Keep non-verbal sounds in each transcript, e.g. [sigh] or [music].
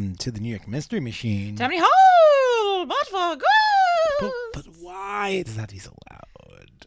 Hello. Hello, folks. Welcome to the New York Mystery Machine. Tammany Hall, but for good. but why does that have be so loud?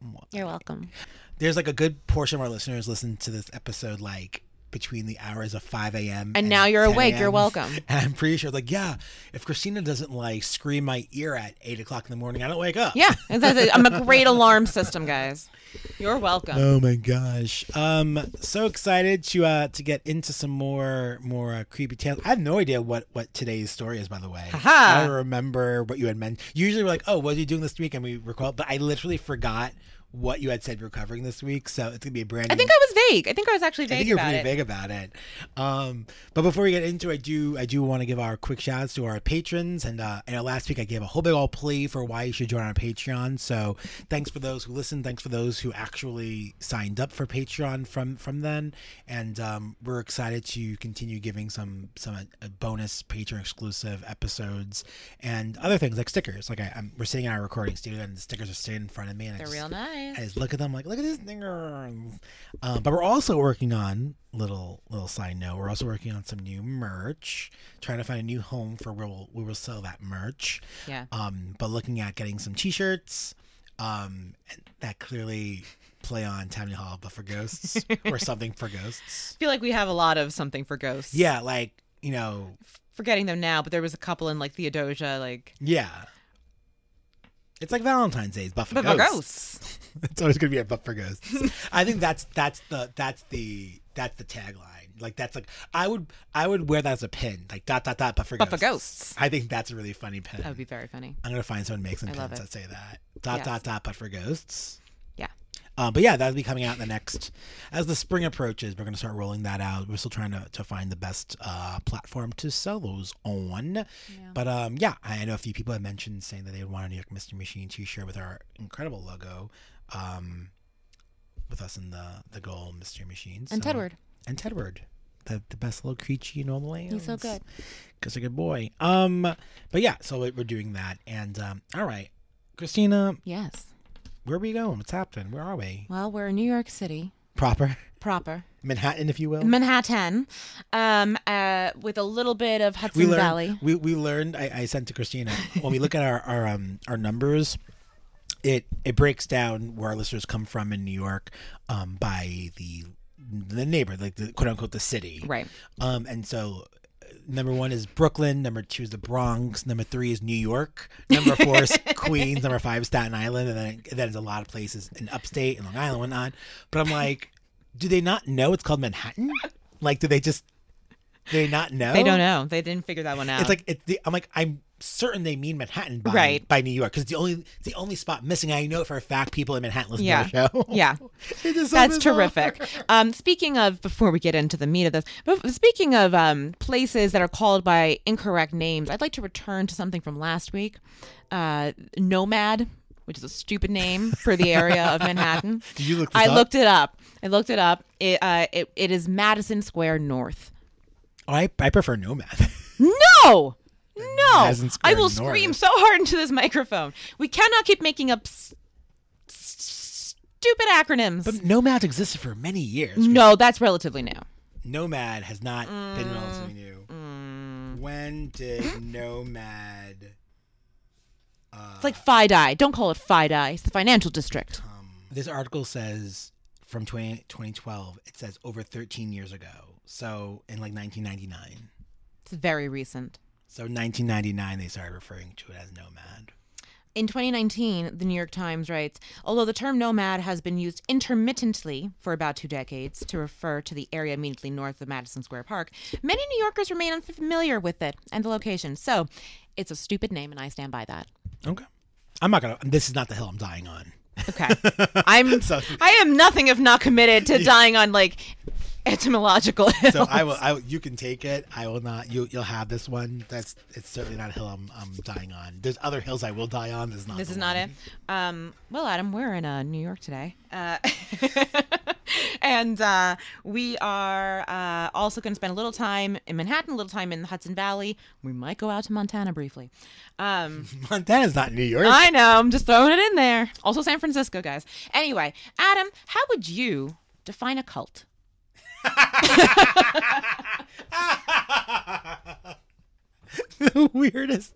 Why? You're welcome. There's like a good portion of our listeners listen to this episode like between the hours of 5 a.m. And now you're 10 awake. You're welcome. [laughs] And I'm pretty sure, like, yeah, if Christina doesn't like scream my ear at 8 o'clock in the morning, I don't wake up. Yeah, that's it. I'm a great alarm system, guys. [laughs] You're welcome. Oh my gosh. Um so excited to uh to get into some more more uh, creepy tales. I have no idea what what today's story is by the way. Haha. I remember what you had meant. Usually we're like, "Oh, what are you doing this week?" and we recall, but I literally forgot what you had said you're covering this week, so it's going to be a brand I think I was vague. I think I was actually vague. I think you're pretty it. vague about it. Um, but before we get into it, I do I do want to give our quick shout outs to our patrons. And uh, you know, last week I gave a whole big old plea for why you should join our Patreon. So thanks for those who listened. Thanks for those who actually signed up for Patreon from from then. And um, we're excited to continue giving some some uh, bonus patron exclusive episodes and other things like stickers. Like I, I'm, we're sitting in our recording studio and the stickers are sitting in front of me. And They're just- real nice. I just look at them like, look at these stickers. Um, but we're also working on little little side note. We're also working on some new merch, trying to find a new home for where we'll we will sell that merch. Yeah. Um, but looking at getting some T-shirts, um, and that clearly play on Tammany Hall, but for ghosts [laughs] or something for ghosts. I feel like we have a lot of something for ghosts. Yeah, like you know, Forgetting them now, but there was a couple in like Theodosia, like yeah. It's like Valentine's Day, but for but for ghosts. ghosts. [laughs] it's always gonna be a but for ghosts. [laughs] I think that's that's the that's the that's the tagline. Like that's like I would I would wear that as a pin. Like dot dot dot but for But ghosts. for ghosts. I think that's a really funny pin. That would be very funny. I'm gonna find someone who makes some I pins that say that. Dot Yes. dot dot but for ghosts. Yeah. Uh, but yeah, that'll be coming out in the next as the spring approaches. We're gonna start rolling that out. We're still trying to, to find the best uh, platform to sell those on. But um, yeah, I know a few people have mentioned saying that they would want a New York Mystery Machine T-shirt with our incredible logo, um, with us in the the gold Mystery Machine. And So- Tedward. and Tedward, the the best little creature in all the. He's so good. Cause a good boy. Um, but yeah, so we- we're doing that, and um, all right, Christina, Yes. Where are we going? What's happening? Where are we? Well, we're in New York City Proper proper. Manhattan, if you will. Manhattan, um, uh, with a little bit of Hudson we learned. Valley. We we learned. I, I sent to Christina when we look at our our um our numbers. It it breaks down where our listeners come from in New York, um, by the the neighbor, like the quote unquote the city, Right. Um, and so number one is Brooklyn, number two is the Bronx, number three is New York, number four is [laughs] Queens, number five is Staten Island, and then then there's a lot of places in upstate and Long Island, and whatnot. But I'm like, do they not know it's called Manhattan? Like, do they just do they not know? They don't know. They didn't figure that one out. It's like it's the, I'm like I'm certain they mean Manhattan by Right. by New York because the only it's the only spot missing. I know for a fact people in Manhattan listen Yeah. to the show. [laughs] yeah. So That's bizarre. terrific. Um, speaking of, before we get into the meat of this, but speaking of um, places that are called by incorrect names, I'd like to return to something from last week. Uh, Nomad, which is a stupid name for the area of [laughs] Manhattan. Did you look? I up? looked it up. I looked it up. It, uh, it, it is Madison Square North. Oh, I I prefer Nomad. [laughs] No, no. I will scream so hard into this microphone. We cannot keep making up s- s- stupid acronyms. but Nomad existed for many years. no, that's relatively new. Nomad has not Mm. been relatively new. When did Nomad? Uh, It's like FIDI. Don't call it FIDI. It's the financial district. um, this article says from 20, 2012. It says over 13 years ago. So in like 1999. It's very recent. So 1999, they started referring to it as Nomad. In 2019, the New York Times writes Although the term nomad has been used intermittently for about two decades to refer to the area immediately north of Madison Square Park, many New Yorkers remain unfamiliar with it and the location. So it's a stupid name, and I stand by that. Okay. I'm not gonna. This is not the hill I'm dying on. Okay. I'm [laughs] So- I am nothing if not committed to dying on like etymological hills. So I will. I you can take it. I will not. You you'll have this one. That's it's certainly not a hill I'm, I'm dying on. There's other hills I will die on. This is not. This is not one. it. Um, well, Adam, we're in uh, New York today. Uh, [laughs] and uh, we are uh, also going to spend a little time in Manhattan, a little time in the Hudson Valley. We might go out to Montana briefly. Um, [laughs] Montana's not New York. I know, I'm just throwing it in there. Also, San Francisco, guys. Anyway, Adam, how would you define a cult? The weirdest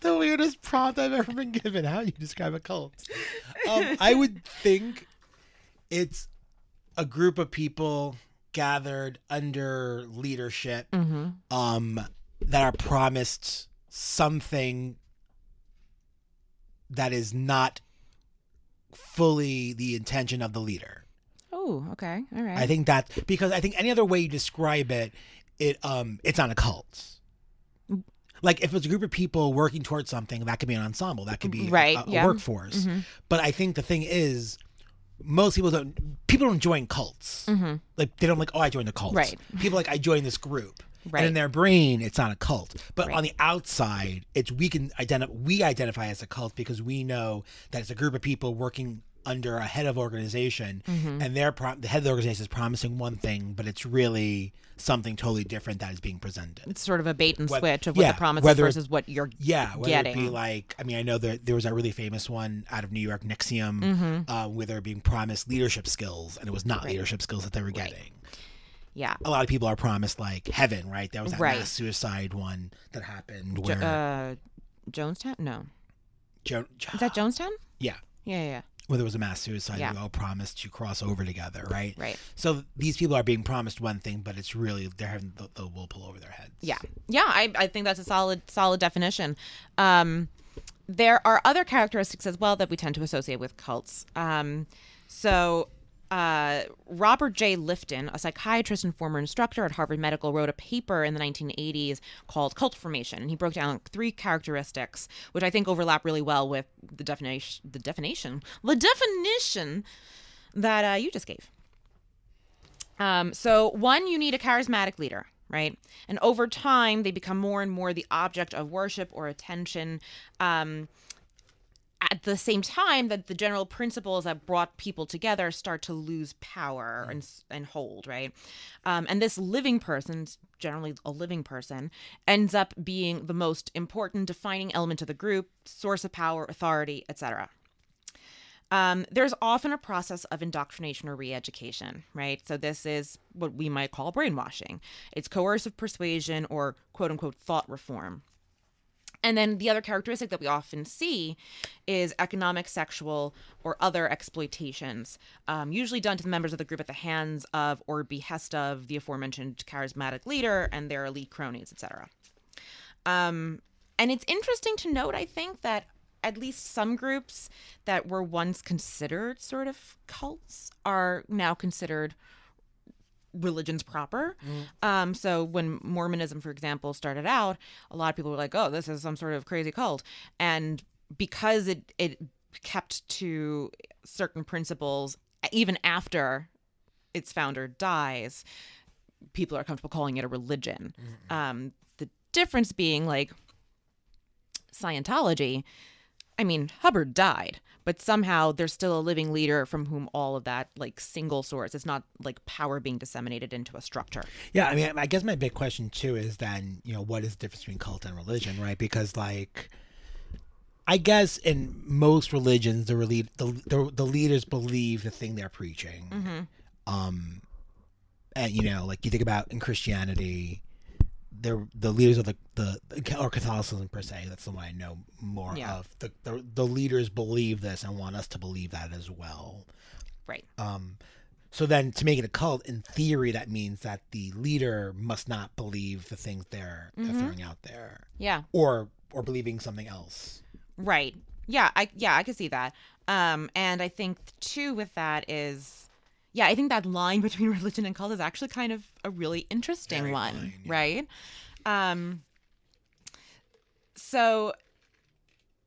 the weirdest prompt I've ever been given. How do you describe a cult? Um, I would think it's a group of people gathered under leadership um, that are promised something that is not fully the intention of the leader. Oh, okay. All right. I think that because I think any other way you describe it, it um it's not a cult. Like if it's a group of people working towards something, that could be an ensemble, that could be a- Right, a, a yeah. workforce. But I think the thing is, most people don't. People don't join cults. Like they don't like, oh, I joined a cult. Mm-hmm. Right. People like I joined this group. Right. And in their brain, it's not a cult. But Right. on the outside, it's we can identify we identify as a cult because we know that it's a group of people working under a head of organization, Mm-hmm. and their pro- the head of the organization is promising one thing, but it's really something totally different that is being presented. it's sort of a bait and Whether- switch of what yeah, the promise is whether versus what you're Yeah, whether it be getting. like, I mean, I know that there was a really famous one out of New York, NXIVM, Mm-hmm. uh, where they were being promised leadership skills, and it was not leadership skills that they were getting. yeah. A lot of people are promised like heaven, right? That was that Right. mass suicide one that happened Jo- where uh, Jonestown? No. Jo- Is that Jonestown? yeah, Yeah, yeah, yeah. Where there was a mass suicide. Yeah. We all promised to cross over together, right? Right. So these people are being promised one thing, but it's really they're having the, the wool pull over their heads. Yeah, yeah. I, I think that's a solid solid definition. Um, there are other characteristics as well that we tend to associate with cults. Um, so. Uh, Robert J. Lifton, a psychiatrist and former instructor at Harvard Medical, wrote a paper in the 1980s called Cult Formation, and he broke down three characteristics, which I think overlap really well with the definition, the definition, the definition that uh, you just gave. Um, so, one, you need a charismatic leader, right? And over time, they become more and more the object of worship or attention. Um, at the same time that the general principles that brought people together start to lose power and and hold, right? Um, and this living person, generally a living person, ends up being the most important defining element of the group, source of power, authority, etc. Um, there's often a process of indoctrination or re education, right? So, this is what we might call brainwashing. It's coercive persuasion or quote unquote thought reform. And then the other characteristic that we often see is economic, sexual, or other exploitations, um, usually done to the members of the group at the hands of or behest of the aforementioned charismatic leader and their elite cronies, etc. Um, and it's interesting to note, I think, that at least some groups that were once considered sort of cults are now considered religions proper. Um, so when Mormonism, for example, started out, a lot of people were like, "Oh, this is some sort of crazy cult," and because it it kept to certain principles even after its founder dies, people are comfortable calling it a religion. Um, the difference being like Scientology. I mean, Hubbard died, but somehow there's still a living leader from whom all of that like single source. It's not like power being disseminated into a structure. Yeah, I mean, I guess my big question too is then, you know, what is the difference between cult and religion, right? Because like, I guess in most religions, the the, the the leaders believe the thing they're preaching. Um, and you know, like you think about in Christianity, they're the leaders of the the or Catholicism per se. That's the one I know more Yeah. of. The, the the leaders believe this and want us to believe that as well. Right. Um, so then, to make it a cult, in theory, that means that the leader must not believe the things they're, they're throwing out there, Yeah. or or believing something else. Right. Yeah, I yeah, I could see that. Um and I think too with that is yeah, I think that line [laughs] between religion and cult is actually kind of a really interesting Very one, yeah. right? Um so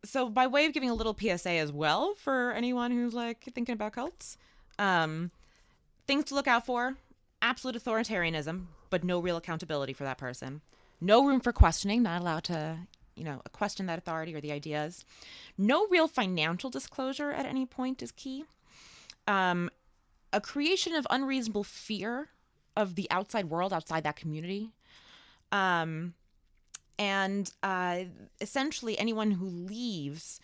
so by way of giving a little PSA as well for anyone who's like thinking about cults, um things to look out for, absolute authoritarianism, but no real accountability for that person. No room for questioning, not allowed to, you know, question that authority or the ideas. No real financial disclosure at any point is key. Um, a creation of unreasonable fear of the outside world, outside that community. Um, and uh, essentially, anyone who leaves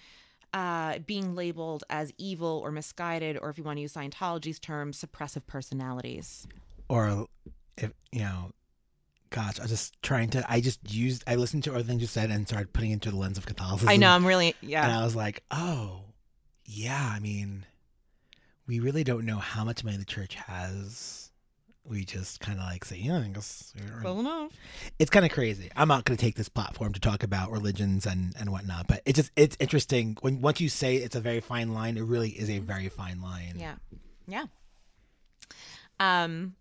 uh, being labeled as evil or misguided, or if you want to use Scientology's term, suppressive personalities. or if you know, gosh, I was just trying to. I just used. I listened to everything you said and started putting it into the lens of Catholicism. I know. I'm really yeah. and. I was like, oh, yeah. I mean, we really don't know how much money the church has. We just kind of like say, yeah, I guess. we're- Well enough. it's kind of crazy. I'm not going to take this platform to talk about religions and and whatnot, but it just it's interesting when once you say it's a very fine line. It really is a very fine line. Yeah. Yeah. Um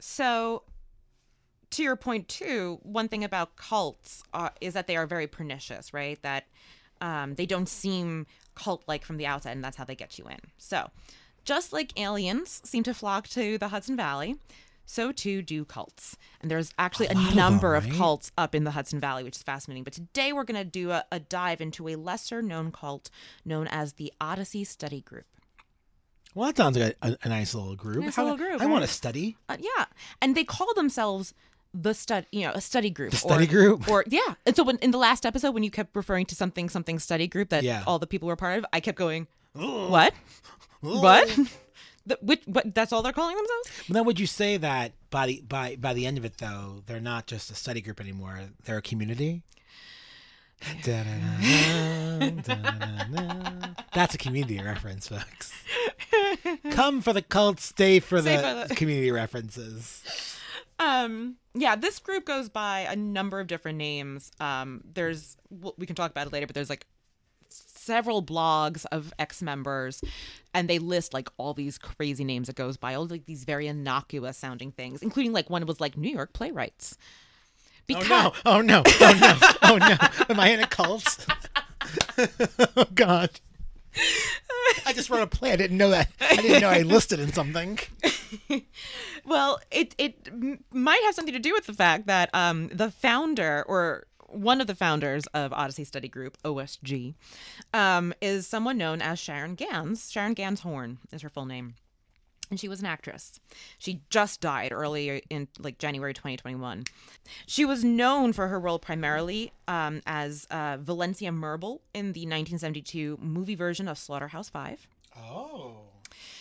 so to your point too, one thing about cults uh, is that they are very pernicious, right? That um, they don't seem cult-like from the outside, and that's how they get you in. So, just like aliens seem to flock to the Hudson Valley, so too do cults. And there's actually a, lot of them, number of cults up in the Hudson Valley, which is fascinating. But today we're going to do a, a dive into a lesser-known cult known as the Odyssey Study Group. Well, that sounds like a, a, a nice little group. Nice How- little group, I want to study. Uh, yeah, and they call themselves the study, you know, a study group. The study or, group? or yeah. And so when in the last episode, when you kept referring to something something study group that Yeah. all the people were part of, I kept going, Ugh. what, What, the, which, what? That's all they're calling themselves. But then would you say that by the by by the end of it though, they're not just a study group anymore. They're a community. That's a community reference, folks. Come for the cult, stay for Stay the, for the- [laughs] community references. Um, yeah, this group goes by a number of different names. Um, there's we can talk about it later, but there's like several blogs of ex-members and they list like all these crazy names it goes by all like these very innocuous sounding things including like one was like new york playwrights because Oh no! Oh no! Oh no! Oh no! Am I in a cult? [laughs] oh god! I just wrote a play. I didn't know that. I didn't know I listed in something. [laughs] Well, it it m- might have something to do with the fact that um, the founder or one of the founders of Odyssey Study Group (OSG) um, is someone known as Sharon Gans. Sharon Gans Horn is her full name. And she was an actress. She just died early in like January 2021. She was known for her role primarily um, as uh, Valencia Merble in the 1972 movie version of Slaughterhouse Five. Oh.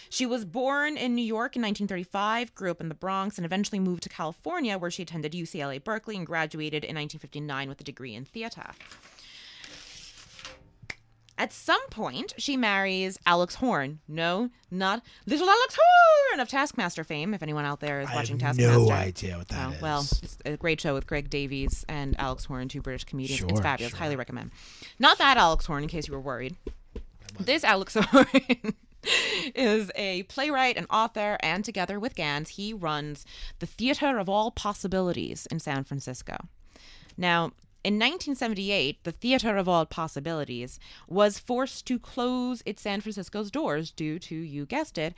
She was born in New York in 1935, grew up in the Bronx, and eventually moved to California, where she attended UCLA Berkeley and graduated in 1959 with a degree in theater. At some point, she marries Alex Horn. No, not little Alex Horn of Taskmaster fame. If anyone out there is I watching have Taskmaster, no idea what that Oh, is. well, it's a great show with Greg Davies and Alex Horn, two British comedians. it's fabulous. sure. Highly recommend. Not that Alex Horn, in case you were worried. This Alex [laughs] Horn is a playwright and author, and together with Gans, he runs the Theater of All Possibilities in San Francisco. Now, in 1978, the Theater of All Possibilities was forced to close its San Francisco's doors due to, you guessed it,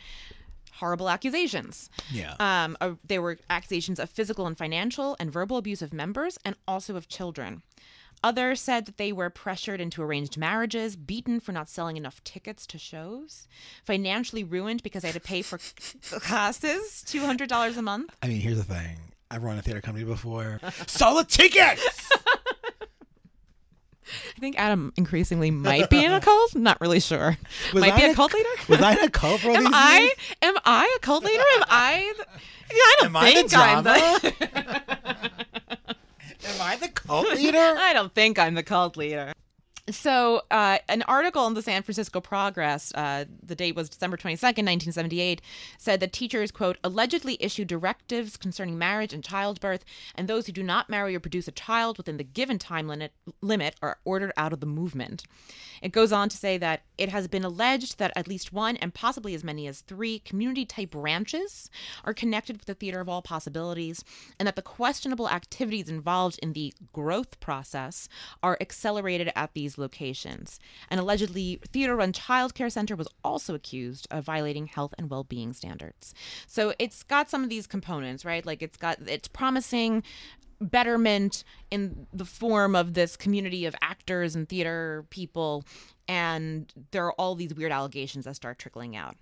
horrible accusations. Yeah. Um, uh, there were accusations of physical and financial and verbal abuse of members and also of children. Others said that they were pressured into arranged marriages, beaten for not selling enough tickets to shows, financially ruined because they had to pay for [laughs] classes, $200 a month. I mean, here's the thing. I've run a theater company before. [laughs] Solid tickets. [laughs] I think Adam increasingly might be in a cult. Not really sure. Was might be I a a- cult leader. Was I in a cult for all am these I? years? Am I a cult leader? Am I? The, yeah, I don't Am I the think I'm the. Am I the cult [laughs] leader? I don't think I'm the cult leader. So, uh, an article in the San Francisco Progress, uh, the date was December 22nd, 1978, said that teachers, quote, allegedly issue directives concerning marriage and childbirth, and those who do not marry or produce a child within the given time limit, limit are ordered out of the movement. It goes on to say that it has been alleged that at least one and possibly as many as three community type ranches are connected with the Theater of All Possibilities, and that the questionable activities involved in the growth process are accelerated at these locations. And allegedly, Theater Run Child Care Center was also accused of violating health and well being standards. So it's got some of these components, right? Like it's got, it's promising betterment in the form of this community of actors and theater people and there are all these weird allegations that start trickling out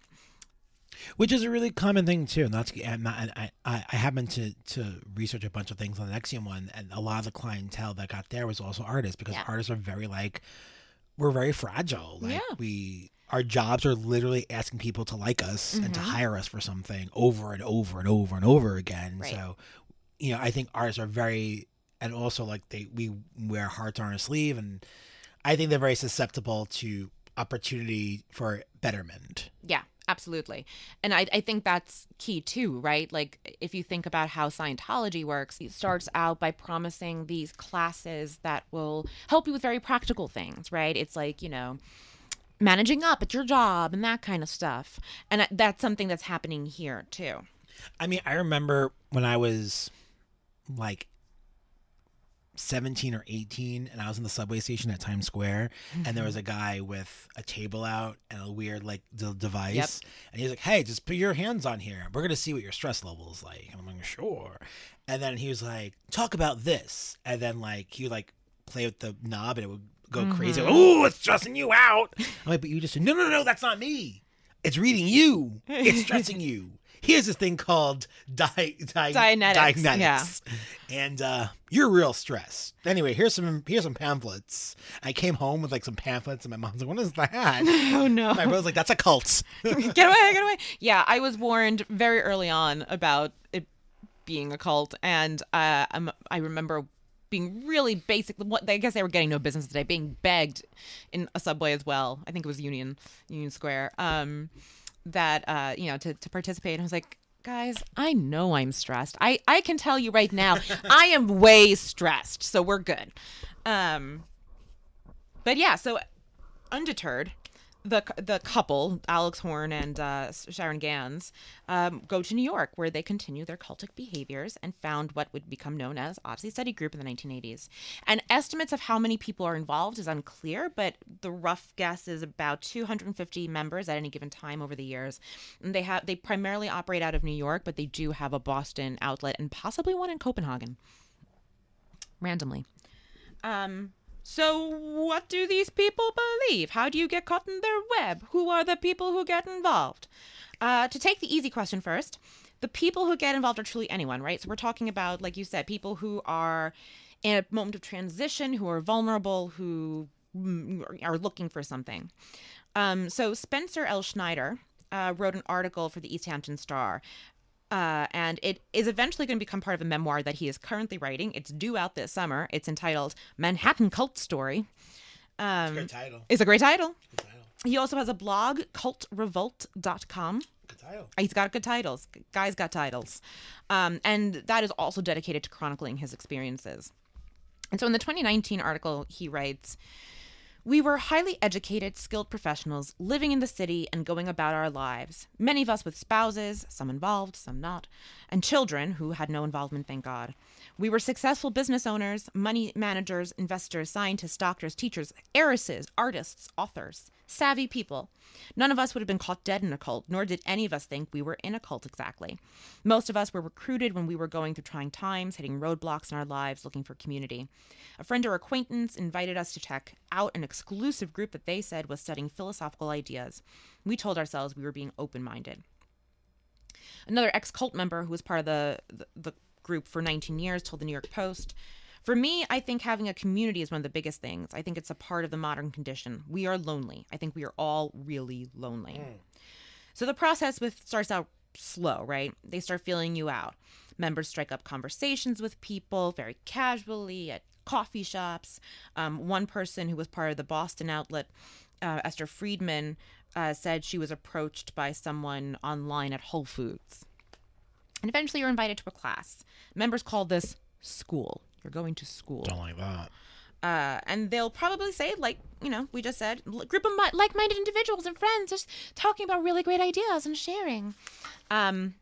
Which is a really common thing too. And that's and I, I, I I happened to to research a bunch of things on the NXIVM one, and a lot of the clientele that got there was also artists because Yeah. artists are very like we're very fragile. Like Yeah. we our jobs are literally asking people to like us and to mm-hmm. hire us for something over and over and over and over again. Right. So, you know, I think artists are very, and also like they we wear hearts on our sleeve, and I think they're very susceptible to opportunity for betterment. Yeah, absolutely. And I, I think that's key too, right? Like, if you think about how Scientology works, it starts out by promising these classes that will help you with very practical things, right? It's like, you know, managing up at your job and that kind of stuff. And that's something that's happening here too. I mean, I remember when I was like 17 or 18 and I was in the subway station at Times Square and there mm-hmm. was a guy with a table out and a weird like d- device Yep. and he's like, "Hey, just put your hands on here. We're going to see what your stress level is like." And I'm like, "Sure." And then he was like, "Talk about this." And then like he would like play with the knob and it would go crazy. Oh, it's stressing you out. I'm like, "But you just said, "No, no, no, that's not me. It's reading you. It's [laughs] stressing you." Here's this thing called di- di- Dianetics, Dianetics. And uh, you're real stressed. Anyway, here's some here's some pamphlets. I came home with like some pamphlets, and my mom's like, "What is that?" [laughs] Oh no. my brother's like, "That's a cult." [laughs] get away, get away. Yeah, I was warned very early on about it being a cult, and uh, I'm, I remember being really basic. What I guess they were getting no business today, being begged in a subway as well. I think it was Union Union Square. Um, that uh, you know to to participate. And I was like. Guys, I know I'm stressed. I, I can tell you right now, [laughs] I am way stressed. So we're good. Um, but yeah, so undeterred, the the couple, Alex Horn and uh, Sharon Gans, um, go to New York where they continue their cultic behaviors and found what would become known as Odyssey Study Group in the 1980s. And estimates of how many people are involved is unclear, but the rough guess is about 250 members at any given time over the years. And they have they primarily operate out of New York, but they do have a Boston outlet and possibly one in Copenhagen. Randomly. Um, so, what do these people believe? How do you get caught in their web? Who are the people who get involved? Uh, to take the easy question first, the people who get involved are truly anyone, right? So, we're talking about, like you said, people who are in a moment of transition, who are vulnerable, who mm, are looking for something. Um, so, Spencer L. Schneider uh, wrote an article for the East Hampton Star uh, and it is eventually going to become part of a memoir that he is currently writing. It's due out this summer. It's entitled Manhattan Cult Story. Um, Good title. It's a great title. Good title. He also has a blog, cultrevolt.com. Good title. He's got good titles. Guy's got titles. Um, and that is also dedicated to chronicling his experiences. And so in the 2019 article, he writes We were highly educated, skilled professionals living in the city and going about our lives. Many of us with spouses, some involved, some not, and children who had no involvement, thank God. We were successful business owners, money managers, investors, scientists, doctors, teachers, heiresses, artists, authors, savvy people. None of us would have been caught dead in a cult, nor did any of us think we were in a cult exactly. Most of us were recruited when we were going through trying times, hitting roadblocks in our lives, looking for community. A friend or acquaintance invited us to check out an exclusive group that they said was studying philosophical ideas. We told ourselves we were being open minded. Another ex cult member who was part of the, the, the group for 19 years told the New York Post. For me, I think having a community is one of the biggest things. I think it's a part of the modern condition. We are lonely. I think we are all really lonely. So the process with starts out slow, right? They start feeling you out. Members strike up conversations with people very casually at coffee shops. Um, one person who was part of the Boston outlet, uh, Esther Friedman, uh, said she was approached by someone online at Whole Foods. And eventually you're invited to a class. Members call this school. You're going to school. Don't like that. Uh, and they'll probably say, like, you know, we just said, group of like minded individuals and friends just talking about really great ideas and sharing. Um,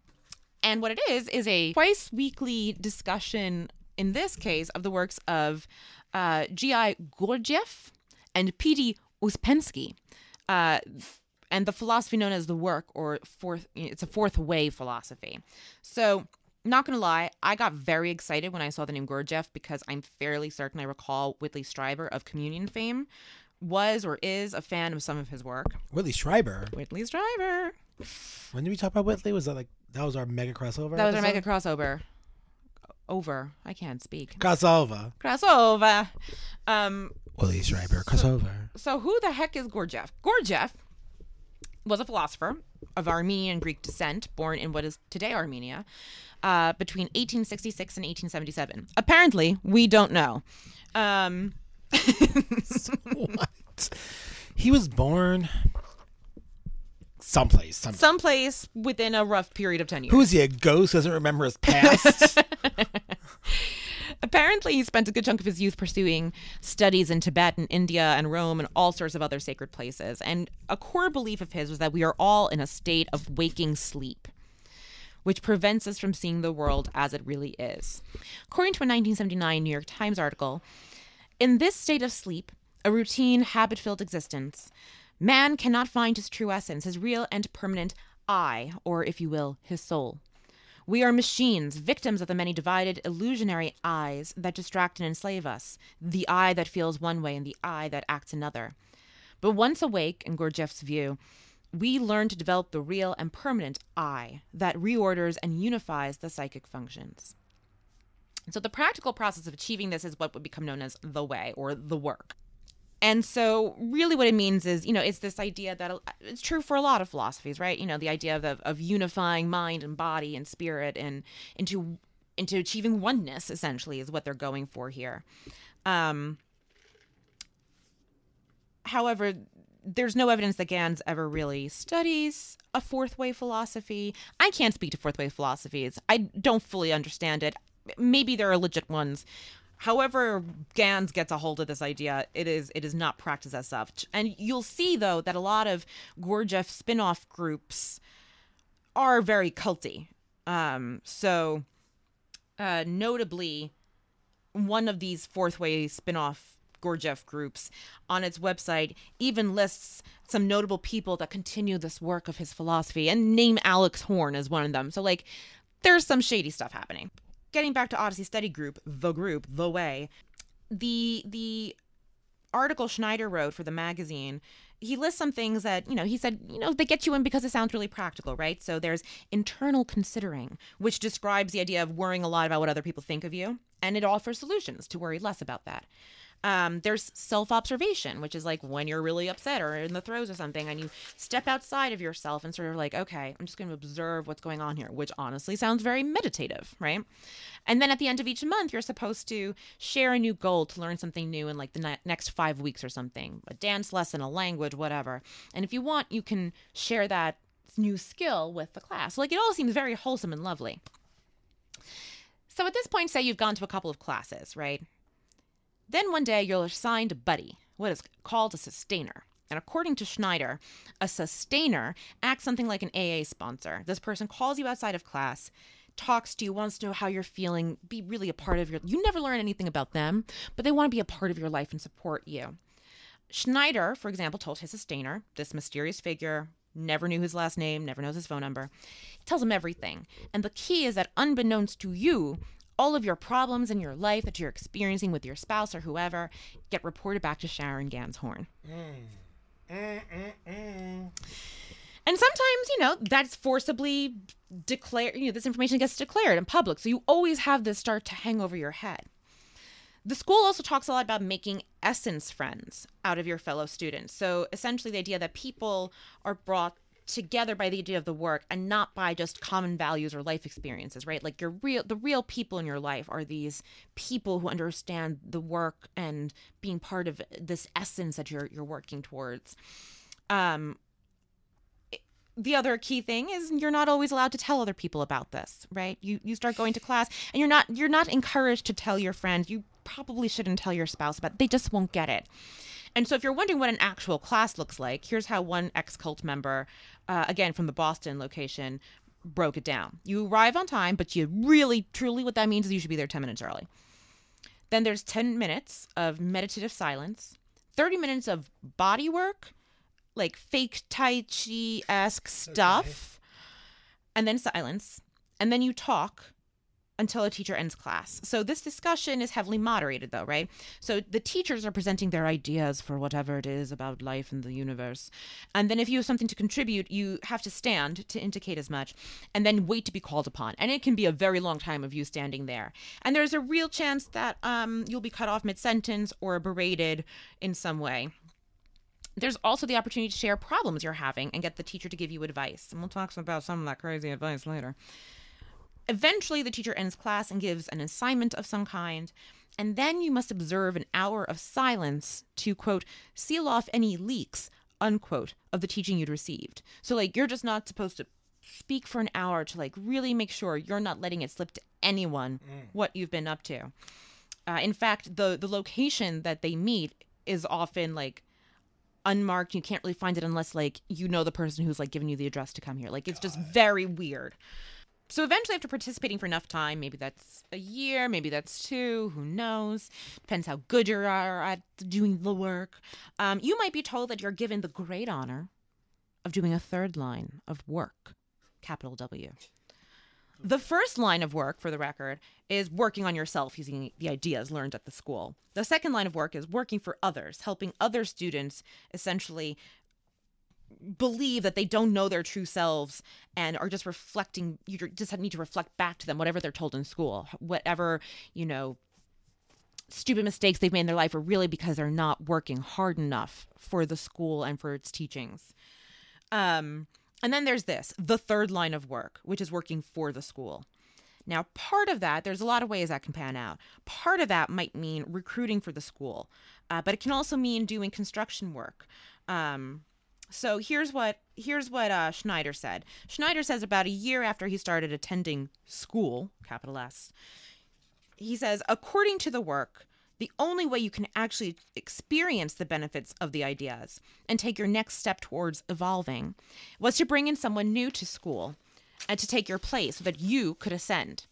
and what it is, is a twice weekly discussion, in this case, of the works of uh, G.I. Gurdjieff and P.D. Uspensky. Uh, and the philosophy known as the work or fourth it's a fourth way philosophy so not gonna lie i got very excited when i saw the name gurdjieff because i'm fairly certain i recall whitley strieber of communion fame was or is a fan of some of his work Whitley Strieber. whitley strieber When did we talk about Whitley? Was that like that was our mega crossover? that was our episode? mega crossover over i can't speak crossover. crossover um Whitley Strieber crossover. so who the heck is gurdjieff gurdjieff was a philosopher of Armenian and Greek descent, born in what is today Armenia, uh, between 1866 and 1877. Apparently, we don't know. Um, [laughs] what? He was born someplace. Some, someplace within a rough period of 10 years. who is he? A ghost who doesn't remember his past? [laughs] Apparently, he spent a good chunk of his youth pursuing studies in Tibet and India and Rome and all sorts of other sacred places. And a core belief of his was that we are all in a state of waking sleep, which prevents us from seeing the world as it really is. According to a 1979 New York Times article, in this state of sleep, a routine, habit filled existence, man cannot find his true essence, his real and permanent I, or if you will, his soul. We are machines, victims of the many divided, illusionary eyes that distract and enslave us the eye that feels one way and the eye that acts another. But once awake, in Gurdjieff's view, we learn to develop the real and permanent I that reorders and unifies the psychic functions. So, the practical process of achieving this is what would become known as the way or the work. And so, really, what it means is, you know, it's this idea that it's true for a lot of philosophies, right? You know, the idea of, of unifying mind and body and spirit and into into achieving oneness, essentially, is what they're going for here. Um, however, there's no evidence that Gans ever really studies a fourth way philosophy. I can't speak to fourth way philosophies. I don't fully understand it. Maybe there are legit ones however Gans gets a hold of this idea, it is it is not practiced as such. And you'll see though that a lot of Gurdjieff spin-off groups are very culty. Um, so uh, notably, one of these fourth way spin-off Gurdjieff groups on its website even lists some notable people that continue this work of his philosophy and name Alex horn as one of them. So like there's some shady stuff happening getting back to Odyssey Study Group, the group, the way, the the article Schneider wrote for the magazine, he lists some things that, you know, he said, you know, they get you in because it sounds really practical, right? So there's internal considering, which describes the idea of worrying a lot about what other people think of you, and it offers solutions to worry less about that. Um, there's self observation, which is like when you're really upset or in the throes of something and you step outside of yourself and sort of like, okay, I'm just going to observe what's going on here, which honestly sounds very meditative, right? And then at the end of each month, you're supposed to share a new goal to learn something new in like the ne- next five weeks or something a dance lesson, a language, whatever. And if you want, you can share that new skill with the class. Like it all seems very wholesome and lovely. So at this point, say you've gone to a couple of classes, right? Then one day you're assigned a buddy, what is called a sustainer. And according to Schneider, a sustainer acts something like an AA sponsor. This person calls you outside of class, talks to you, wants to know how you're feeling, be really a part of your you never learn anything about them, but they want to be a part of your life and support you. Schneider, for example, told his sustainer, this mysterious figure, never knew his last name, never knows his phone number. Tells him everything. And the key is that unbeknownst to you, all of your problems in your life that you're experiencing with your spouse or whoever get reported back to Sharon Gans Horn. Mm. Mm, mm, and sometimes, you know, that's forcibly declared, you know, this information gets declared in public. So you always have this start to hang over your head. The school also talks a lot about making essence friends out of your fellow students. So essentially, the idea that people are brought together by the idea of the work and not by just common values or life experiences right? Like your real the real people in your life are these people who understand the work and being part of this essence that you're you're working towards. Um the other key thing is you're not always allowed to tell other people about this right? You you start going to class and you're not you're not encouraged to tell your friends you probably shouldn't tell your spouse about it. they just won't get it and so, if you're wondering what an actual class looks like, here's how one ex cult member, uh, again from the Boston location, broke it down. You arrive on time, but you really, truly, what that means is you should be there 10 minutes early. Then there's 10 minutes of meditative silence, 30 minutes of body work, like fake Tai Chi esque stuff, okay. and then silence. And then you talk until a teacher ends class. So this discussion is heavily moderated though, right? So the teachers are presenting their ideas for whatever it is about life and the universe. And then if you have something to contribute, you have to stand to indicate as much and then wait to be called upon. And it can be a very long time of you standing there. And there's a real chance that um, you'll be cut off mid-sentence or berated in some way. There's also the opportunity to share problems you're having and get the teacher to give you advice. And we'll talk about some of that crazy advice later. Eventually, the teacher ends class and gives an assignment of some kind. And then you must observe an hour of silence to, quote, seal off any leaks, unquote, of the teaching you'd received. So, like, you're just not supposed to speak for an hour to, like, really make sure you're not letting it slip to anyone what you've been up to. Uh, in fact, the, the location that they meet is often, like, unmarked. You can't really find it unless, like, you know the person who's, like, giving you the address to come here. Like, it's just very weird. So eventually, after participating for enough time, maybe that's a year, maybe that's two, who knows? Depends how good you are at doing the work. Um, you might be told that you're given the great honor of doing a third line of work, capital W. The first line of work, for the record, is working on yourself using the ideas learned at the school. The second line of work is working for others, helping other students essentially believe that they don't know their true selves and are just reflecting you just need to reflect back to them whatever they're told in school whatever you know stupid mistakes they've made in their life are really because they're not working hard enough for the school and for its teachings. Um and then there's this the third line of work which is working for the school. Now part of that there's a lot of ways that can pan out. Part of that might mean recruiting for the school uh, but it can also mean doing construction work. Um, so here's what here's what uh, Schneider said. Schneider says about a year after he started attending school, capital S, he says, according to the work, the only way you can actually experience the benefits of the ideas and take your next step towards evolving was to bring in someone new to school and to take your place so that you could ascend.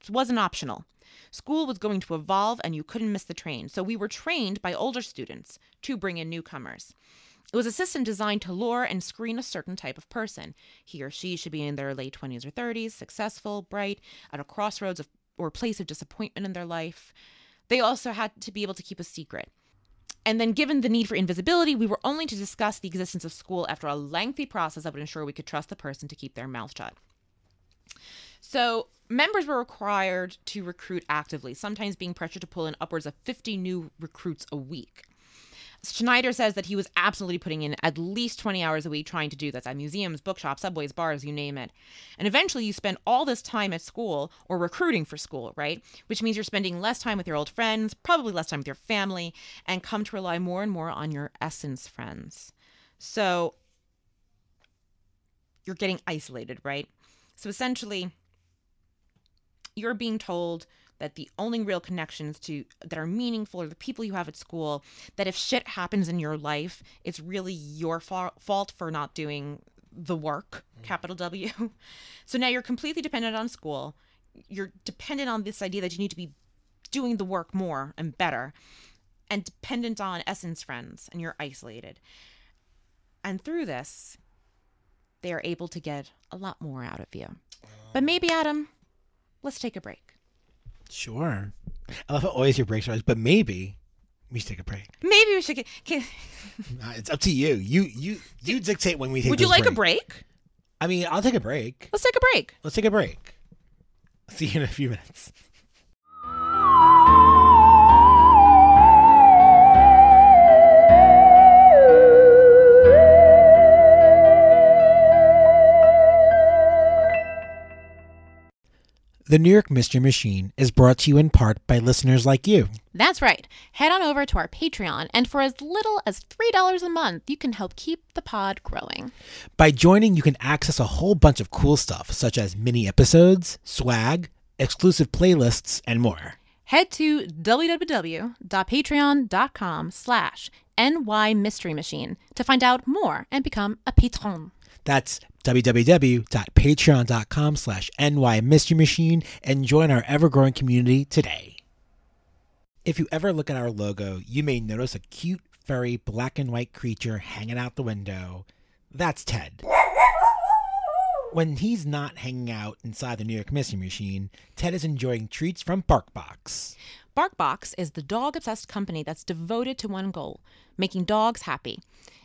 It wasn't optional. School was going to evolve and you couldn't miss the train. So we were trained by older students to bring in newcomers. It was a system designed to lure and screen a certain type of person. He or she should be in their late 20s or 30s, successful, bright, at a crossroads of, or place of disappointment in their life. They also had to be able to keep a secret. And then, given the need for invisibility, we were only to discuss the existence of school after a lengthy process that would ensure we could trust the person to keep their mouth shut. So, members were required to recruit actively, sometimes being pressured to pull in upwards of 50 new recruits a week. Schneider says that he was absolutely putting in at least 20 hours a week trying to do this at museums, bookshops, subways, bars, you name it. And eventually you spend all this time at school or recruiting for school, right? Which means you're spending less time with your old friends, probably less time with your family, and come to rely more and more on your essence friends. So you're getting isolated, right? So essentially, you're being told that the only real connections to that are meaningful are the people you have at school that if shit happens in your life it's really your fa- fault for not doing the work mm. capital [laughs] w. So now you're completely dependent on school. You're dependent on this idea that you need to be doing the work more and better and dependent on essence friends and you're isolated. And through this they are able to get a lot more out of you. But um, maybe adam let's take a break Sure. I love how always your breaks are, but maybe we should take a break. Maybe we should get. Can, [laughs] Uh, it's up to you. You you you dictate when we take. would you this like a break? I mean, I'll take a break. Let's take a break. Let's take a break. See you in a few minutes. The New York Mystery Machine is brought to you in part by listeners like you. That's right. Head on over to our Patreon, and for as little as $3 a month, you can help keep the pod growing. By joining, you can access a whole bunch of cool stuff, such as mini episodes, swag, exclusive playlists, and more. Head to www.patreon.com slash NY Mystery Machine to find out more and become a patron. That's www.patreon.com slash NY Mystery Machine and join our ever-growing community today. If you ever look at our logo, you may notice a cute, furry, black and white creature hanging out the window. That's Ted. When he's not hanging out inside the New York Mystery Machine, Ted is enjoying treats from BarkBox. BarkBox is the dog obsessed company that's devoted to one goal making dogs happy.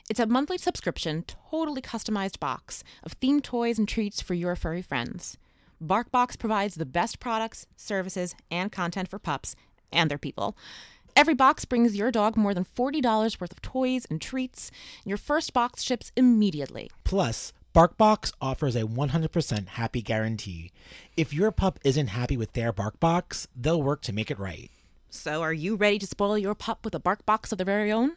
It's a monthly subscription, totally customized box of themed toys and treats for your furry friends. BarkBox provides the best products, services, and content for pups and their people. Every box brings your dog more than $40 worth of toys and treats. Your first box ships immediately. Plus, BarkBox offers a 100% happy guarantee. If your pup isn't happy with their BarkBox, they'll work to make it right. So, are you ready to spoil your pup with a BarkBox of their very own?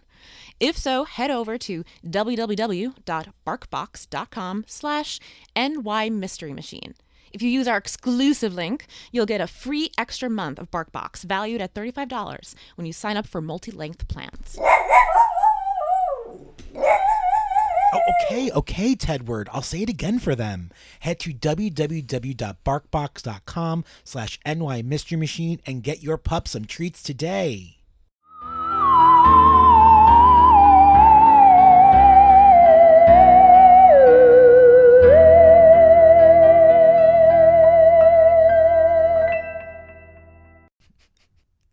If so, head over to www.barkbox.com slash ny mystery machine. If you use our exclusive link, you'll get a free extra month of BarkBox valued at $35 when you sign up for multi-length plans. Oh, okay, okay, Tedward. I'll say it again for them. Head to www.barkbox.com slash ny mystery machine and get your pup some treats today.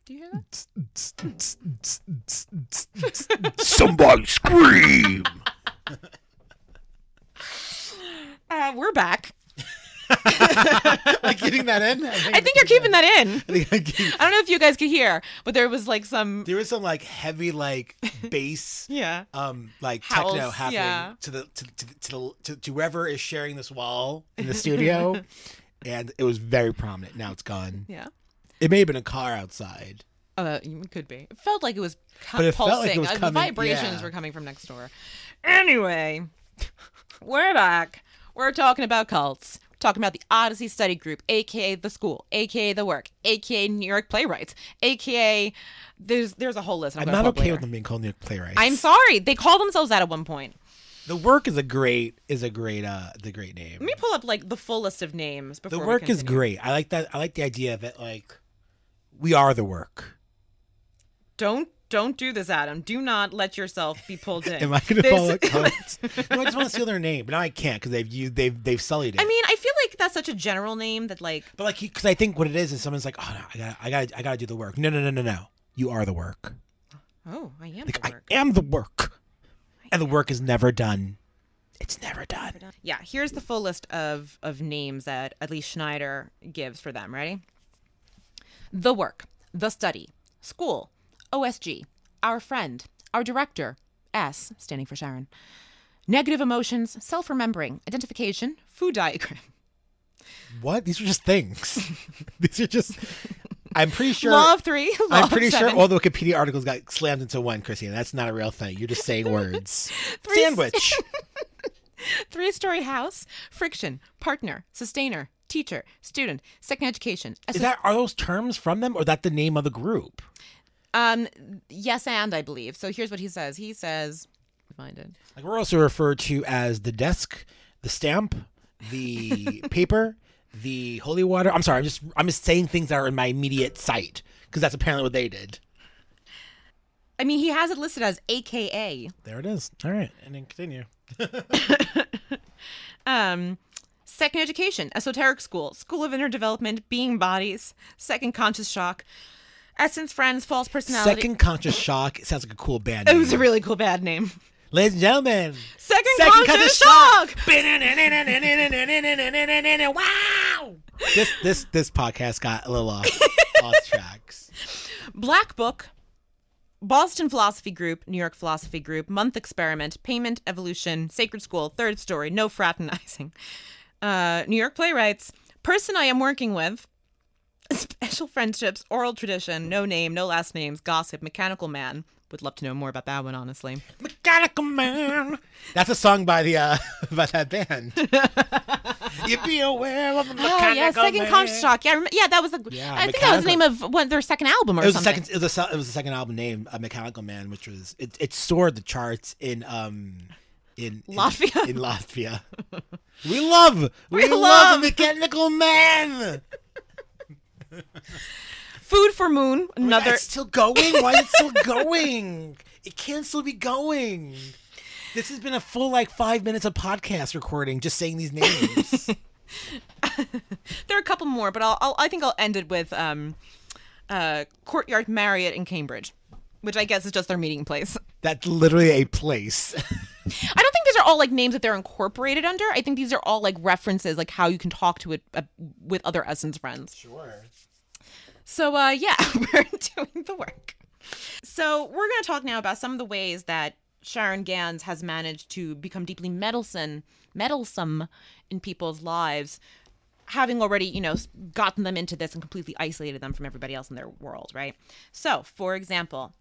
Do you hear that? [laughs] Somebody scream! Uh, we're back. Like getting that in? I think you're keeping that in. I think I'm keep- I don't know if you guys could hear, but there was like some. there was some like heavy like bass [laughs] Yeah. um like Howls, techno happening yeah. to the to, to, to, the, to, to whoever is sharing this wall in the [laughs] studio and it was very prominent now it's gone Yeah. it may have been a car outside Oh, that it could be. It felt like it was cu- But it felt pulsing. like it was Uh, the coming- vibrations yeah. were coming from next door. Anyway, [laughs] we're back. We're talking about cults. Talking about the Odyssey Study Group, aka the school, aka the work, aka New York Playwrights, aka there's there's a whole list. I'm, i'm not okay later. with them being called new York playwrights I'm sorry. They called themselves that at one point. the work is a great is a great uh the great name Let me pull up like the full list of names before the work is great i like that i like the idea that like we are the work Don't don't do this, Adam. Do not let yourself be pulled in. [laughs] am i gonna This- follow comments no, i just want to steal their name but now i can't because they've used they've they've sullied it I mean, I feel like that's such a general name that like But like, because I think what it is is someone's like, oh, no, I got, to I got, to I got to do the work. No, no, no, no, no. You are the work. oh, I am Like, the I am the work, and the work is never done. It's never done. Yeah, here's the full list of of names that at least Schneider gives for them. Ready? The work, the study, school, OSG, our friend, our director, S standing for Sharon. Negative emotions, self-remembering, identification, food diagram. What? These are just things. [laughs] These are just. I'm pretty sure. Law of three. Law I'm pretty sure all the Wikipedia articles got slammed into one, Christina. That's not a real thing. You're just saying words. [laughs] Three Sandwich. [laughs] Three story house, friction, partner, sustainer, teacher, student, second education. Is that are those terms from them, or that the name of the group? Um yes and I believe. So here's what he says. He says find it. Like we're also referred to as the desk, the stamp, the [laughs] paper, the holy water. I'm sorry. I'm just I'm just saying things that are in my immediate sight because that's apparently what they did. I mean he has it listed as AKA. There it is. All right, and then continue. [laughs] Um second education, esoteric school, school of inner development, being bodies, second conscious shock, essence friends, false personality. Second conscious shock it sounds like a cool band. Name. [laughs] It name. was a really cool bad name. Ladies and gentlemen, Second, Second conscious, conscious shock. wow. This this this podcast got a little off, off tracks. Black Book, Boston Philosophy Group, New York Philosophy Group, Month Experiment, Payment Evolution, Sacred School, Third Story, No Fraternizing, uh, New York Playwrights, Person I Am Working With, [laughs] Special Friendships, Oral Tradition, No Name, No Last Names, Gossip, Mechanical Man. Would love to know more about that one, honestly. Mechanical Man. That's a song by the uh [laughs] by that band. [laughs] you be aware of the mechanical Oh yeah, Second man. Conscious Yeah, rem- yeah, that was the. Yeah, I think that was the name of one, their second album or It was the something. second. It was a it was the second album name, uh, Mechanical Man, which was it. It soared the charts in um in in- Latvia? In, Latvia, we love we, We love, love- Mechanical Man. [laughs] Food for Moon, another. It's still going. Why is it still [laughs] going? It can still be going. This has been a full like five minutes of podcast recording, just saying these names. [laughs] There are a couple more, but I'll, I'll I think I'll end it with um, uh, Courtyard Marriott in Cambridge, which I guess is just their meeting place. That's literally a place. I don't think these are all like names that they're incorporated under. I think these are all like references, like how you can talk to it uh, with other Essence friends. Sure. So uh, yeah, [laughs] we're doing the work. So we're going to talk now about some of the ways that Sharon Gans has managed to become deeply meddlesome, meddlesome in people's lives, having already, you know, gotten them into this and completely isolated them from everybody else in their world, right? So, for example,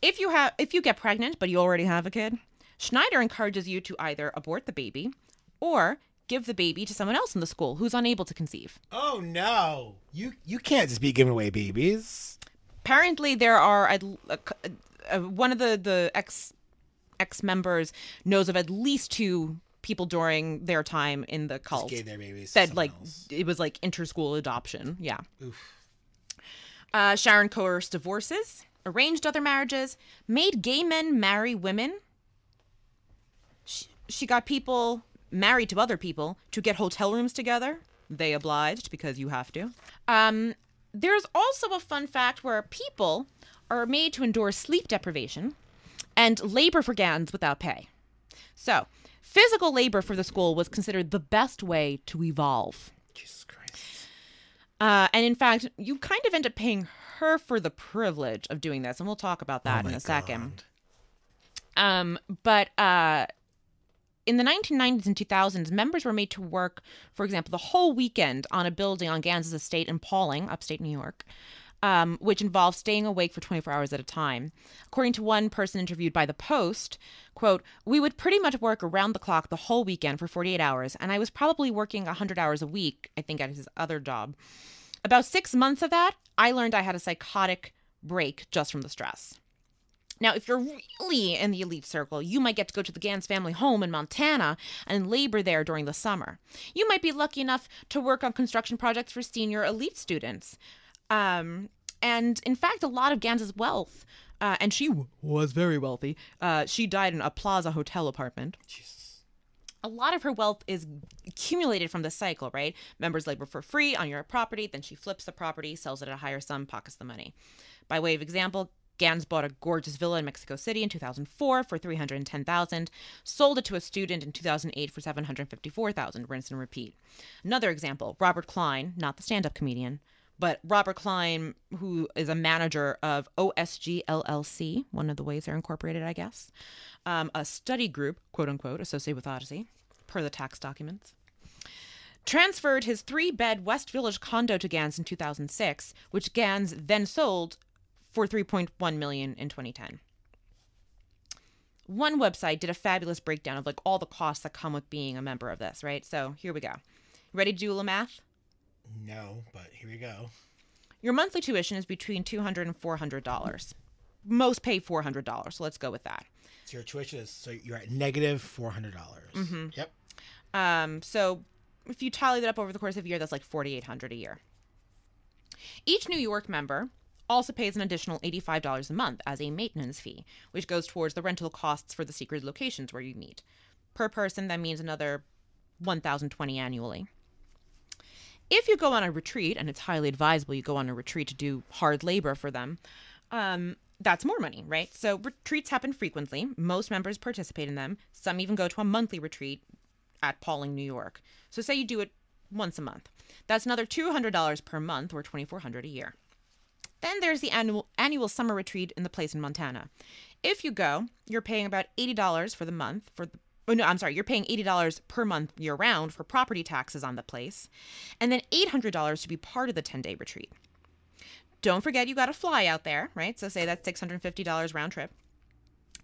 if you have if you get pregnant but you already have a kid, Schneider encourages you to either abort the baby or give the baby to someone else in the school who's unable to conceive. Oh no. You you can't just be giving away babies. apparently there are at, uh, uh, one of the the ex ex members knows of at least two people during their time in the Just cult gave their babies that like else. it was like interschool adoption yeah Oof. uh, sharon coerced divorces arranged other marriages made gay men marry women she, she got people married to other people to get hotel rooms together they obliged because you have to um, there's also a fun fact where people are made to endure sleep deprivation and labor for Gans without pay. So, physical labor for the school was considered the best way to evolve. Jesus Christ. Uh, and in fact, you kind of end up paying her for the privilege of doing this, and we'll talk about that Oh in a second. Um, but uh, in the 1990s and 2000s, members were made to work, for example, the whole weekend on a building on Gans's estate in Pawling, upstate New York, um, which involved staying awake for 24 hours at a time. According to one person interviewed by the Post, quote, "We would pretty much work around the clock the whole weekend for 48 hours, and I was probably working 100 hours a week, I think, at his other job. About six months of that, I learned I had a psychotic break just from the stress." Now, if you're really in the elite circle, you might get to go to the Gans family home in Montana and labor there during the summer. You might be lucky enough to work on construction projects for senior elite students. Um, and in fact, a lot of Gans's wealth, uh, and she w- was very wealthy, uh, she died in a Plaza Hotel apartment. Jesus. A lot of her wealth is accumulated from this cycle, right? Members labor for free on your property, then she flips the property, sells it at a higher sum, pockets the money. By way of example, Gans bought a gorgeous villa in Mexico City in 2004 for 310,000, sold it to a student in 2008 for 754,000, rinse and repeat. Another example, Robert Klein, not the stand-up comedian, but Robert Klein, who is a manager of OSG LLC, one of the ways they're incorporated, I guess, um, a study group, quote unquote, associated with Odyssey, per the tax documents transferred his three-bed West Village condo to Gans in 2006, which Gans then sold for 3.1 million in 2010. One website did a fabulous breakdown of like all the costs that come with being a member of this, right? So here we go. Ready to do a little math? No, but here we go. Your monthly tuition is between 200 and 400 dollars. Most pay 400 dollars, so let's go with that. So your tuition is so you're at negative four hundred dollars. Mm-hmm. Yep. Um, so if you tally that up over the course of a year, that's like 4,800 a year. Each New York member also pays an additional $85 a month as a maintenance fee, which goes towards the rental costs for the secret locations where you meet. Per person, that means another 1,020 annually. If you go on a retreat, and it's highly advisable you go on a retreat to do hard labor for them, um, that's more money, right? So retreats happen frequently. Most members participate in them. Some even go to a monthly retreat at Pawling, New York. So say you do it once a month. That's another $200 per month or 2400 a year. Then there's the annual annual summer retreat in the place in Montana. If you go, you're paying about $80 for the month for the Oh no, I'm sorry. You're paying $80 per month year round for property taxes on the place, and then $800 to be part of the 10-day retreat. Don't forget you got to fly out there, right? So say that's $650 round trip.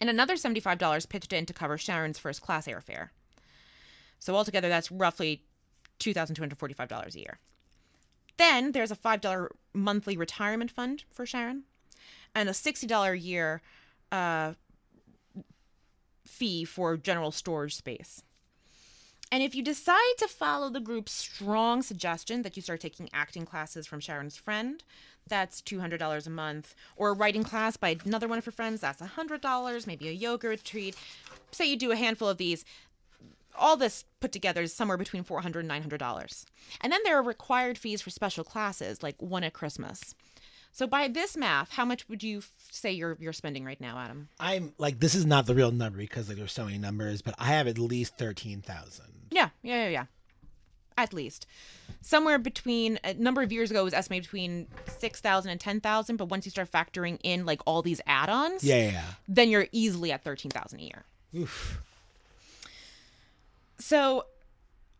And another $75 pitched in to cover Sharon's first class airfare. So altogether, that's roughly $2,245 a year. Then there's a $5 monthly retirement fund for Sharon and a $60 a year uh, fee for general storage space. And if you decide to follow the group's strong suggestion that you start taking acting classes from Sharon's friend, that's $200 a month, or a writing class by another one of her friends, that's $100, maybe a yoga retreat. Say you do a handful of these, all this put together is somewhere between $400 and $900. And then there are required fees for special classes, like one at Christmas. So by this math, how much would you say you're you're spending right now, Adam? I'm like this is not the real number because like there's so many numbers, but I have at least thirteen thousand. Yeah, yeah, yeah, yeah. at least somewhere between a number of years ago it was estimated between 6000 and 10000 but once you start factoring in like all these add-ons Yeah, yeah, yeah. then you're easily at 13000 a year Oof. So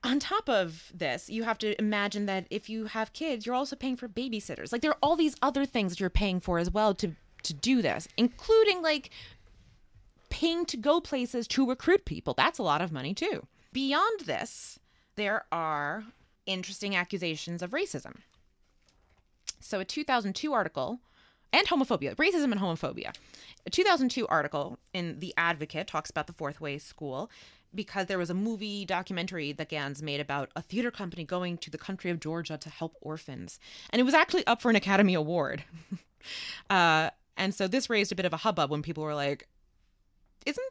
on top of this you have to imagine that if you have kids you're also paying for babysitters. Like there are all these other things that you're paying for as well to to do this including like paying to go places to recruit people. That's a lot of money too. Beyond this there are interesting accusations of racism. So a 2002 article and homophobia, racism and homophobia. A 2002 article in The Advocate talks about the Fourth Way School because there was a movie documentary that Gans made about a theater company going to the country of Georgia to help orphans. And it was actually up for an Academy Award. [laughs] uh, and so this raised a bit of a hubbub when people were like, isn't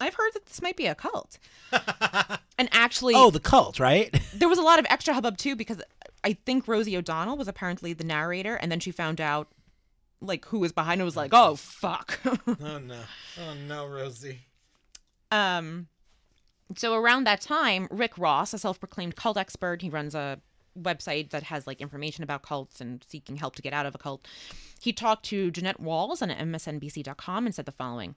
I've heard that this might be a cult. [laughs] and actually Oh, the cult, right? [laughs] there was a lot of extra hubbub too because I think Rosie O'Donnell was apparently the narrator, and then she found out like who was behind it was like, oh fuck. oh no. Oh no, Rosie. um, so around that time, Rick Ross, a self-proclaimed cult expert, he runs a website that has like information about cults and seeking help to get out of a cult. He talked to Jeannette Walls on MSNBC.com and said the following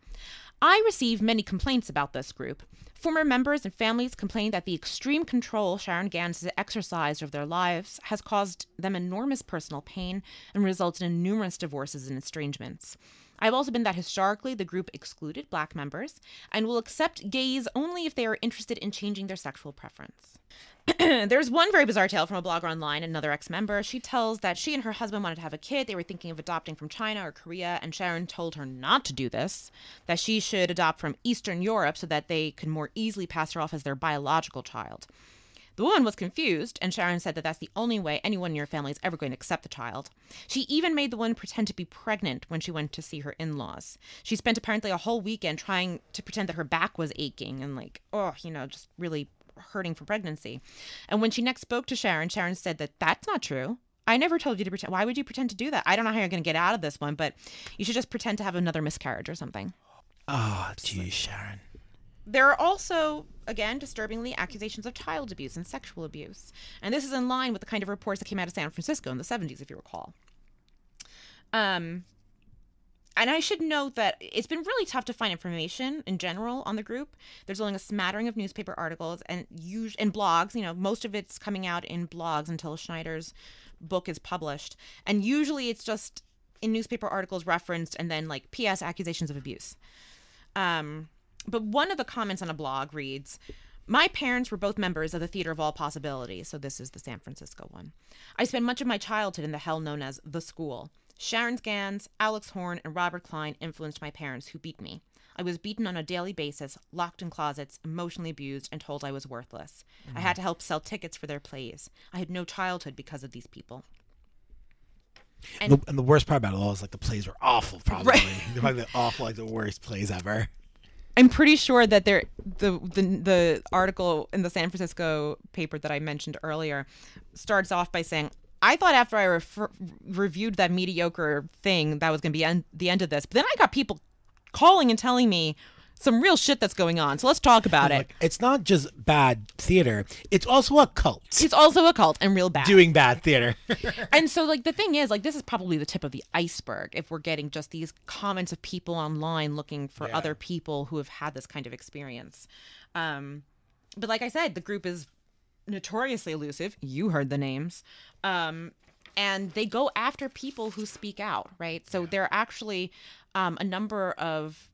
I receive many complaints about this group. Former members and families complain that the extreme control Sharon Gans has exercised over their lives has caused them enormous personal pain and resulted in numerous divorces and estrangements. I've also been that historically the group excluded black members and will accept gays only if they are interested in changing their sexual preference. [clears throat] There's one very bizarre tale from a blogger online, another ex member. She tells that she and her husband wanted to have a kid. They were thinking of adopting from China or Korea, and Sharon told her not to do this, that she should adopt from Eastern Europe so that they could more easily pass her off as their biological child. The woman was confused, and Sharon said that that's the only way anyone in your family is ever going to accept the child. She even made the woman pretend to be pregnant when she went to see her in laws. She spent apparently a whole weekend trying to pretend that her back was aching and, like, oh, you know, just really hurting for pregnancy. And when she next spoke to Sharon, Sharon said that that's not true. I never told you to pretend. Why would you pretend to do that? I don't know how you're going to get out of this one, but you should just pretend to have another miscarriage or something. Oh, geez, Sharon. There are also, again, disturbingly accusations of child abuse and sexual abuse. And this is in line with the kind of reports that came out of San Francisco in the 70s, if you recall. Um, and I should note that it's been really tough to find information in general on the group. There's only a smattering of newspaper articles and us- and blogs. You know, most of it's coming out in blogs until Schneider's book is published. And usually it's just in newspaper articles referenced and then like PS accusations of abuse. Um, but one of the comments on a blog reads, my parents were both members of the Theater of All Possibilities, so this is the San Francisco one. I spent much of my childhood in the hell known as the school. Sharon Gans, Alex Horn, and Robert Klein influenced my parents, who beat me. I was beaten on a daily basis, locked in closets, emotionally abused, and told I was worthless. I had to help sell tickets for their plays. I had no childhood because of these people. And, the, and the worst part about it all is like the plays were awful. Probably [laughs] Right. they're probably awful, like the worst plays ever. I'm pretty sure that there the, the the article in the San Francisco paper that I mentioned earlier starts off by saying I thought after I refer- reviewed that mediocre thing that was going to be en- the end of this, but then I got people calling and telling me some real shit that's going on. So let's talk about it. It's not just bad theater; it's also a cult It's also a cult and real bad. doing bad theater. [laughs] and so like the thing is like this is probably the tip of the iceberg if we're getting just these comments of people online looking for Yeah. other people who have had this kind of experience um but like i said the group is notoriously elusive you heard the names um and they go after people who speak out right so there are actually um, a number of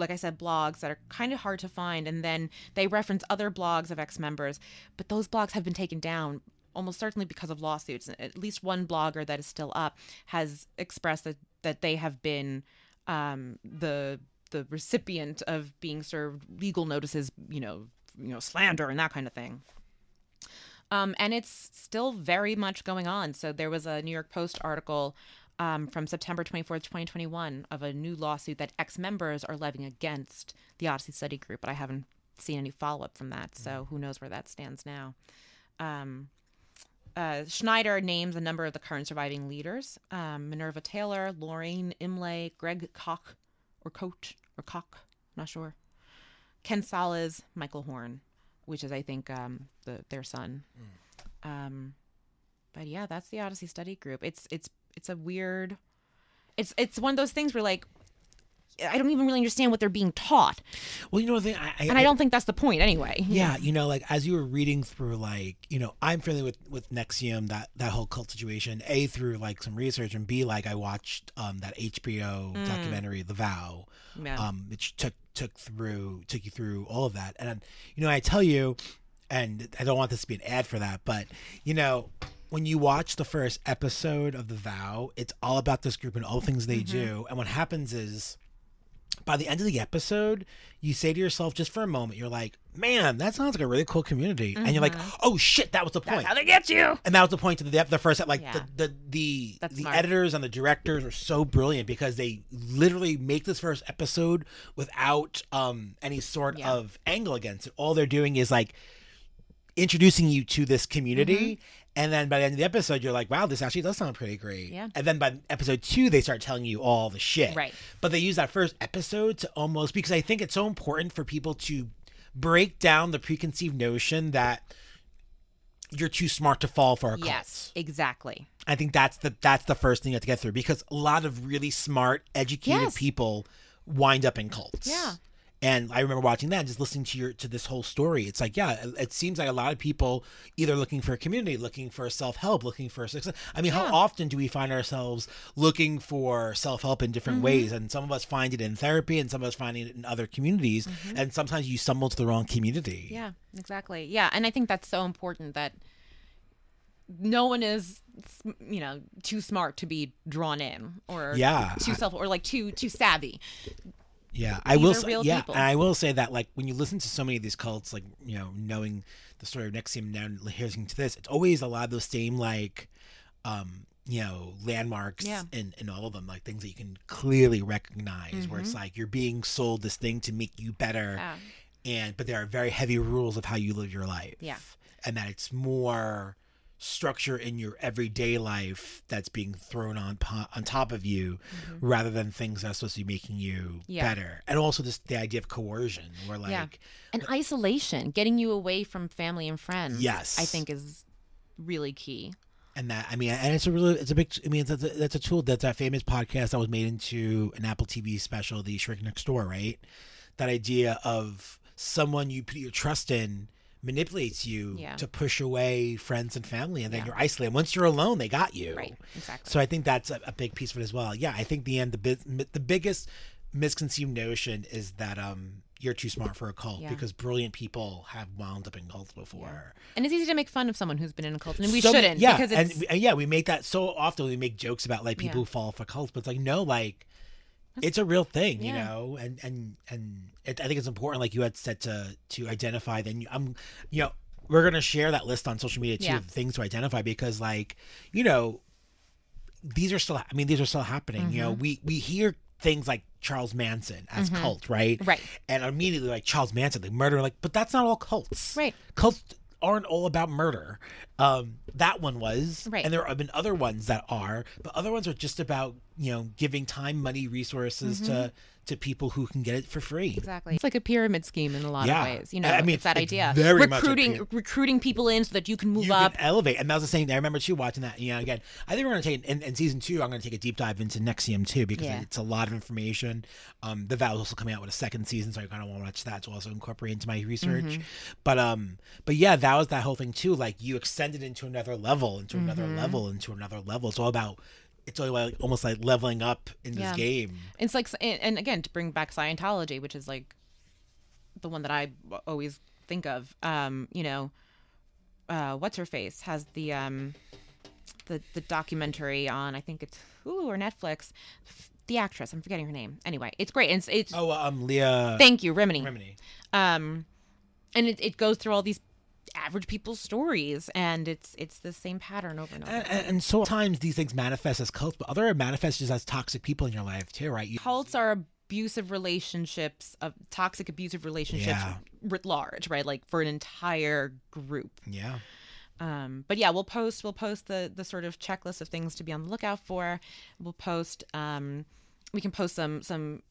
like I said, blogs that are kind of hard to find. And then they reference other blogs of ex members, but those blogs have been taken down almost certainly because of lawsuits. At least one blogger that is still up has expressed that, that they have been um, the the recipient of being served legal notices, you know, you know, slander and that kind of thing. Um, and it's still very much going on. So there was a New York Post article um, from September 24th, 2021, of a new lawsuit that ex members are levying against the Odyssey Study Group, but I haven't seen any follow up from that. So who knows where that stands now. Um, uh, Schneider names a number of the current surviving leaders um, Minerva Taylor, Lorraine Imlay, Greg Koch, or Coach, or Koch, not sure. Ken Salas, Michael Horn, which is, I think, um, the, their son. Um, but yeah, that's the Odyssey Study Group. It's it's it's a weird. It's it's one of those things where like. I don't even really understand what they're being taught, Well, you know the thing, I, and I don't think that's the point anyway. Yeah, you know, like as you were reading through, like you know, I'm familiar with with NXIVM, that that whole cult situation. A through like some research, and B like I watched um that HBO documentary, The Vow, Yeah. um, which took took through took you through all of that. And you know, I tell you, and I don't want this to be an ad for that, but you know. When you watch the first episode of The Vow, it's all about this group and all the things they do. And what happens is, by the end of the episode, you say to yourself, just for a moment, you're like, man, that sounds like a really cool community. And you're like, oh shit, that was the point. How they get you? and that was the point of the, the first, like Yeah. the, the, the, That's the smart. editors and the directors are so brilliant because they literally make this first episode without um, any sort Yeah. of angle against it. All they're doing is like introducing you to this community. Mm-hmm. And then by the end of the episode, you're like, wow, this actually does sound pretty great. Yeah. And then by episode two, they start telling you all the shit. Right. But they use that first episode to almost, because I think it's so important for people to break down the preconceived notion that you're too smart to fall for a cult. Yes, exactly. I think that's the that's the first thing you have to get through because a lot of really smart, educated Yes. people wind up in cults. Yeah. And I remember watching that and just listening to your to this whole story. It's like, yeah, it, seems like a lot of people either looking for a community, looking for self help, looking for success. I mean, Yeah. how often do we find ourselves looking for self help in different Mm-hmm. ways? And some of us find it in therapy, and some of us find it in other communities. And sometimes you stumble to the wrong community. Mm-hmm. Yeah, exactly. Yeah, and I think that's so important that no one is, you know, too smart to be drawn in or Yeah, too self or like too too savvy. Yeah, I will. are Say, real yeah, people. and I will say that like when you listen to so many of these cults, like you know, knowing the story of NXIVM now and listening to this, it's always a lot of those same like, um, you know, landmarks Yeah. in in all of them, like things that you can clearly recognize, where Mm-hmm. it's like you're being sold this thing to make you better, Yeah. and but there are very heavy rules of how you live your life. Yeah. and that it's more structure in your everyday life that's being thrown on on top of you rather than things that are supposed to be making you Mm-hmm. Yeah. better and also just the idea of coercion where like yeah, and isolation, getting you away from family and friends. Yes. I think is really key. and that i mean and it's a really it's a big i mean that's a, that's a tool that's that famous podcast that was made into an apple tv special the shrink next door right that idea of someone you put your trust in manipulates you Yeah. to push away friends and family and then Yeah. you're isolated once you're alone they got you Right. Exactly. So I think that's a, a big piece of it as well. Yeah, I think the end the the biggest misconceived notion is that um you're too smart for a cult Yeah. because brilliant people have wound up in cults before. and it's easy to make fun of someone who's been in a cult, and we So- shouldn't. Yeah, because and, it's and yeah, we make that so often. We make jokes about like people Yeah. who fall for cults, but it's like no, like it's a real thing, you know. And and and it, I think it's important, like you had said, to to identify. Then you, I'm, you know, we're gonna share that list on social media too, Yeah. of things to identify because, like, you know, these are still. I mean, these are still happening. You know, Mm-hmm. we we hear things like Charles Manson as cult, right? Right. And immediately like Charles Manson, like murder, like, but that's not all cults. Right. Cults aren't all about murder. Um, that one was, Right. and there have been other ones that are, but other ones are just about you know giving time, money, resources to to people who can get it for free. Exactly. It's like a pyramid scheme in a lot Yeah. of ways. You know, I- mean, it's that it's idea. very much recruiting pyra- recruiting people in so that you can move you up. can elevate, and that was the same. Thing. I remember too watching that. You know, again, I think we're going to take in, in season two. I'm going to take a deep dive into NXIVM too because Yeah. it's a lot of information. Um, the Vow is also coming out with a second season, so I kind of want to watch that to also incorporate into my research. Mm-hmm. But um, but yeah, that was that whole thing too. Like you extend it into another level, into another Mm-hmm. level, into another level. It's all about. It's like almost like leveling up in this Yeah. game. It's like, and again, to bring back Scientology, which is like the one that I always think of. Um, you know, uh, what's her face has the um, the the documentary on. I think it's Hulu or Netflix. The actress, I'm forgetting her name. Anyway, it's great. And it's, it's Oh, um, Leah thank you, Rimini. Remini. Um, and it, it goes through all these average people's stories, and it's it's the same pattern over and over. And, and, and sometimes these things manifest as cults, but other manifest just as toxic people in your life too, right? You, cults are abusive relationships of toxic abusive relationships Yeah. writ large right like for an entire group yeah. um but yeah we'll post we'll post the the sort of checklist of things to be on the lookout for we'll post um we can post some some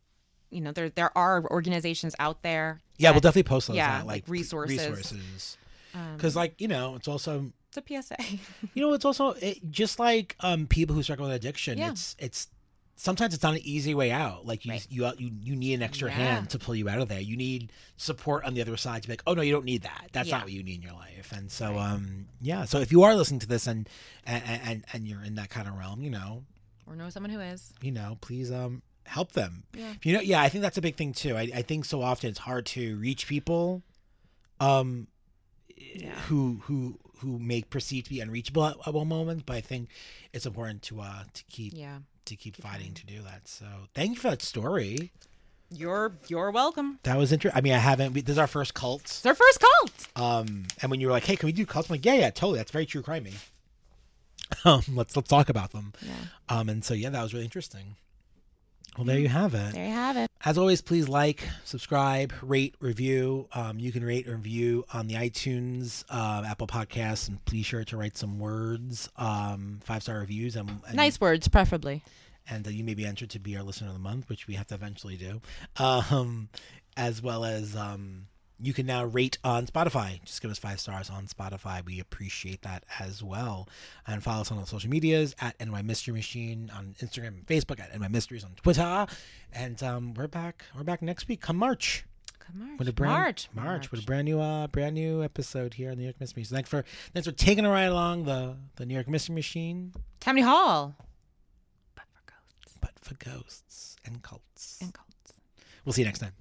you know there there are organizations out there Yeah, we'll definitely post those yeah, out, like like resources. Resources. Um, Because, like, you know, it's also It's a PSA. [laughs] You know, it's also it, just like um, people who struggle with addiction. Yeah. It's it's sometimes it's not an easy way out. Like you Right. you you you need an extra Yeah. hand to pull you out of there. You need support on the other side to be like, oh no, you don't need that. That's Yeah. not what you need in your life. And so Right. um yeah. So if you are listening to this and and and, and you're in that kind of realm, you know, or know someone who is. you know, please um help them. Yeah. You know, yeah, I think that's a big thing too. I, I think so often it's hard to reach people um who who who may perceive to be unreachable at, at one moment, but I think it's important to uh to keep Yeah. to keep fighting to do that. So thank you for that story. You're you're welcome. That was interesting. I mean, I haven't. We, this is our first cult. It's our first cult. Um, and when you were like, "Hey, can we do cults?" I'm like, "Yeah, yeah, totally. That's very true crimey." [laughs] Um, let's let's talk about them. Yeah. Um, and so yeah, that was really interesting. Well, there you have it. There you have it. As always, please like, subscribe, rate, review. Um, you can rate or review on the iTunes, uh, Apple Podcasts, and please sure to write some words, um, five star reviews, and, and Nice words, preferably. and uh, you may be entered to be our listener of the month, which we have to eventually do. [laughs] Um, as well as um, you can now rate on Spotify. Just give us five stars on Spotify. We appreciate that as well. And follow us on all social medias at NY Mystery Machine on Instagram and Facebook at NY Mysteries on Twitter. And um, we're back. We're back next week. Come March. Come March. With a brand, March. March, with a brand new, uh, brand new episode here on the New York Mystery. Machine. thanks for thanks for taking a ride along the the New York Mystery Machine, Tammany Hall. But for ghosts but for ghosts and cults. and cults. We'll see you next time.